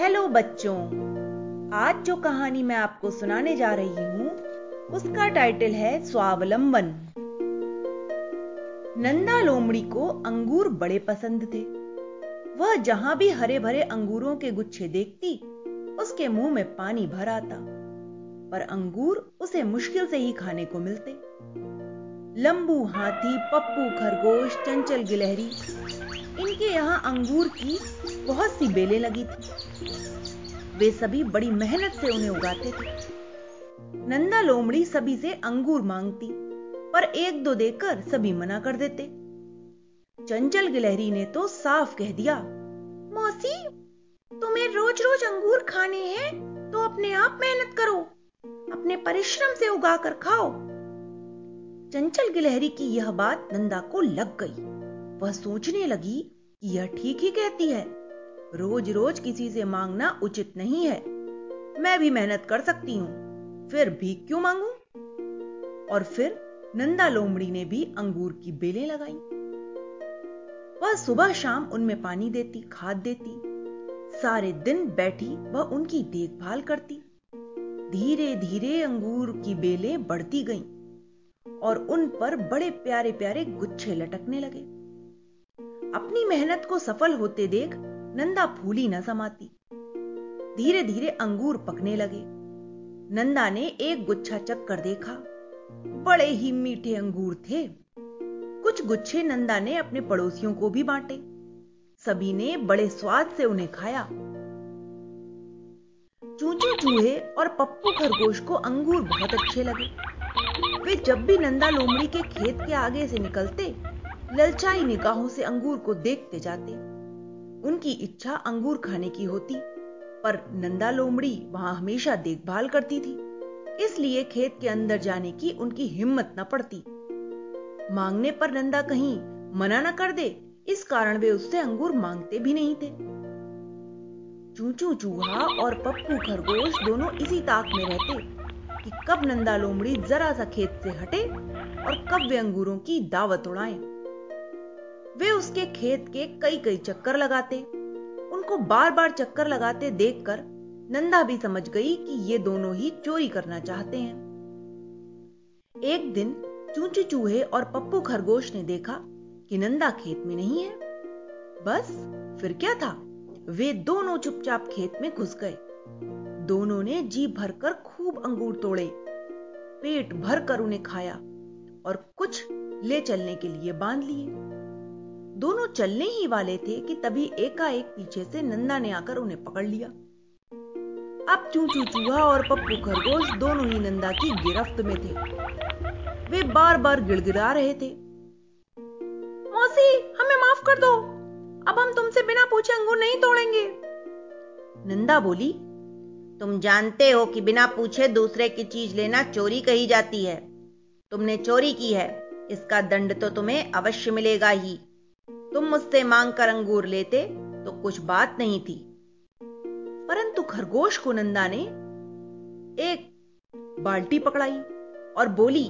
Hello बच्चों। आज जो कहानी मैं आपको सुनाने जा रही हूँ, उसका टाइटल है स्वावलंबन। नंदा लोमड़ी को अंगूर बड़े पसंद थे। वह जहाँ भी हरे भरे अंगूरों के गुच्छे देखती, उसके मुँह में पानी भर आता। पर अंगूर उसे मुश्किल से ही खाने को मिलते। लंबू हाथी, पप्पू, खरगोश, चंचल गिलहरी, इनके यहाँ अंगूर की बहुत सी बेलें लगी थी। वे सभी बड़ी मेहनत से उन्हें उगाते थे। नंदा लोमड़ी सभी से अंगूर मांगती, पर एक दो देकर सभी मना कर देते। चंचल गिलहरी ने तो साफ़ कह दिया, मौसी, तुम्हें रोज रोज अंगूर खाने हैं तो अपने आप मेहनत करो, अपने परिश्रम से उगा कर खाओ। चंचल गिलहरी की यह बात नंदा को लग गई। वह सोचने लगी कि यह ठीक ही कहती है। रोज रोज किसी से मांगना उचित नहीं है। मैं भी मेहनत कर सकती हूँ, फिर भी क्यों मांगू? और फिर नंदा लोमड़ी ने भी अंगूर की बेलें लगाई। वह सुबह शाम उनमें पानी देती, खाद देती, सारे दिन बैठी वह उनकी देखभाल करती। धीरे धीरे अंगूर की बेलें बढ़ती गईं और उन पर बड़े प्यारे प्यारे गुच्छे लटकने लगे। अपनी मेहनत को सफल होते देख नंदा फूली न समाती। धीरे धीरे अंगूर पकने लगे। नंदा ने एक गुच्छा चक्कर देखा। बड़े ही मीठे अंगूर थे। कुछ गुच्छे नंदा ने अपने पड़ोसियों को भी बांटे। सभी ने बड़े स्वाद से उन्हें खाया। चूचू चूहे और पप्पू खरगोश को अंगूर बहुत अच्छे लगे। वे जब भी नंदा लोमड़ी के खेत के आगे से निकलते, ललचाई निगाहों से अंगूर को देखते जाते। उनकी इच्छा अंगूर खाने की होती, पर नंदा लोमड़ी वहाँ हमेशा देखभाल करती थी, इसलिए खेत के अंदर जाने की उनकी हिम्मत न पड़ती। मांगने पर नंदा कहीं मना न कर दे, इस कारण वे उससे अंगूर मांगते भी नहीं थे। चूचू, चूहा और पप्पू खरगोश दोनों इसी ताक में रहते कि कब नंदा लोमड़ी जरा सा खेत से हटे और कब वे अंगूरों की दावत उड़ाएँ। वे उसके खेत के कई कई चक्कर लगाते। उनको बार बार चक्कर लगाते देखकर नंदा भी समझ गई कि ये दोनों ही चोरी करना चाहते हैं। एक दिन चूची चूहे और पप्पू खरगोश ने देखा कि नंदा खेत में नहीं है। बस, फिर क्या था? वे दोनों चुपचाप खेत में घुस गए। दोनों ने जी भरकर खूब अंगूर तोड़े। पेट भर कर उन्हें खाया और कुछ ले चलने के लिए बाँध लिए। दोनों चलने ही वाले थे कि तभी एकाएक पीछे से नंदा ने आकर उन्हें पकड़ लिया। अब चूचू चूहा और पप्पू खरगोश दोनों ही नंदा की गिरफ्त में थे। वे बार बार गिड़गिड़ा रहे थे। मौसी, हमें माफ़ कर दो। अब हम तुमसे बिना पूछे अंगूर नहीं तोड़ेंगे। नंदा बोली, तुम जानते हो कि बिना पूछे दूसरे की चीज़ लेना चोरी कही जाती है। तुमने चोरी की है। इसका दंड तो तुम्हें अवश्य मिलेगा ही। तुम मुझसे मांग कर अंगूर लेते तो कुछ बात नहीं थी। परंतु खरगोश को नंदा ने एक बाल्टी पकड़ाई और बोली,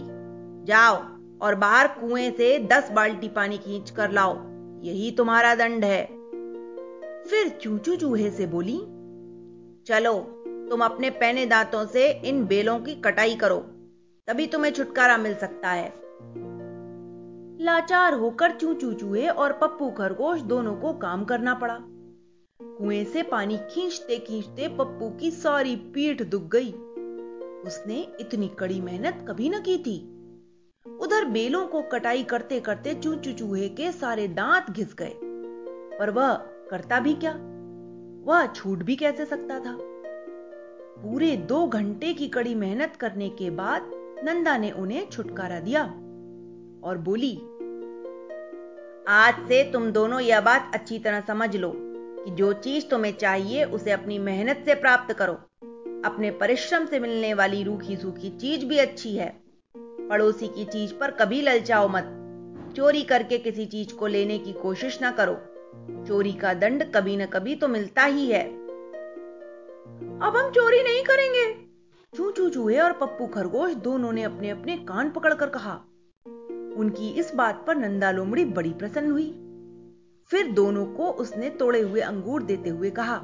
जाओ और बाहर कुएँ से दस बाल्टी पानी खींच कर लाओ, यही तुम्हारा दंड है। फिर चूचू चूहे से बोली, चलो, तुम अपने पैने दांतों से इन बेलों की कटाई करो, तभी तुम्हें छुटकारा मिल सकता है। लाचार होकर चू चू चूहे और पप्पू खरगोश दोनों को काम करना पड़ा। कुएँ से पानी खींचते खींचते पप्पू की सारी पीठ दुख गई। उसने इतनी कड़ी मेहनत कभी न की थी। उधर बेलों को कटाई करते करते चू चू चूहे के सारे दांत घिस गए। पर वह करता भी क्या? वह छूट भी कैसे सकता था? पूरे दो घंटे की कड़ी मेहनत करने के बाद नंदा ने उन्हें छुटकारा दिया और बोली आज से तुम दोनों यह बात अच्छी तरह समझ लो कि जो चीज़ तुम्हें चाहिए, उसे अपनी मेहनत से प्राप्त करो। अपने परिश्रम से मिलने वाली रूखी सूखी चीज़ भी अच्छी है। पड़ोसी की चीज़ पर कभी ललचाओ मत। चोरी करके किसी चीज़ को लेने की कोशिश ना करो। चोरी का दंड कभी न कभी तो मिलता ही है। अब हम चोरी नहीं करेंगे। चू चू चूहे और पप्पू खरगोश दोनों ने अपने अपने कान पकड़कर कहा उनकी इस बात पर नंदा लोमड़ी बड़ी प्रसन्न हुई। फिर दोनों को उसने तोड़े हुए अंगूर देते हुए कहा,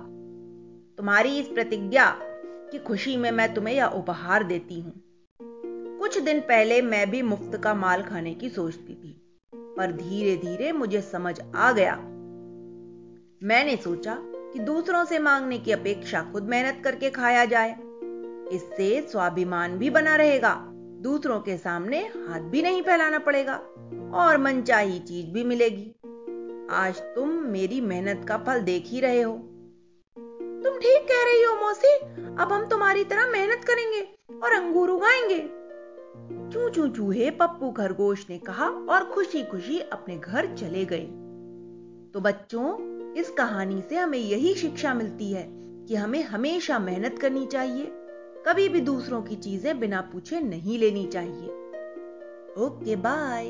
तुम्हारी इस प्रतिज्ञा की खुशी में मैं तुम्हें यह उपहार देती हूँ। कुछ दिन पहले मैं भी मुफ़्त का माल खाने की सोचती थी, पर धीरे धीरे मुझे समझ आ गया। मैंने सोचा कि दूसरों से मांगने की अपेक्षा खुद मेहनत करके खाया जाए। इससे स्वाभिमान भी बना रहेगा। दूसरों के सामने हाथ भी नहीं फैलाना पड़ेगा और मनचाही चीज़ भी मिलेगी। आज तुम मेरी मेहनत का फल देख ही रहे हो। तुम ठीक कह रही हो, मौसी। अब हम तुम्हारी तरह मेहनत करेंगे और अंगूर उगाएँगे। चू चू चूहे पप्पू, खरगोश ने कहा और खुशी खुशी अपने घर चले गए। तो बच्चों, इस कहानी से हमें यही शिक्षा मिलती है कि हमें हमेशा मेहनत करनी चाहिए। कभी भी दूसरों की चीज़ें बिना पूछे नहीं लेनी चाहिए। Okay bye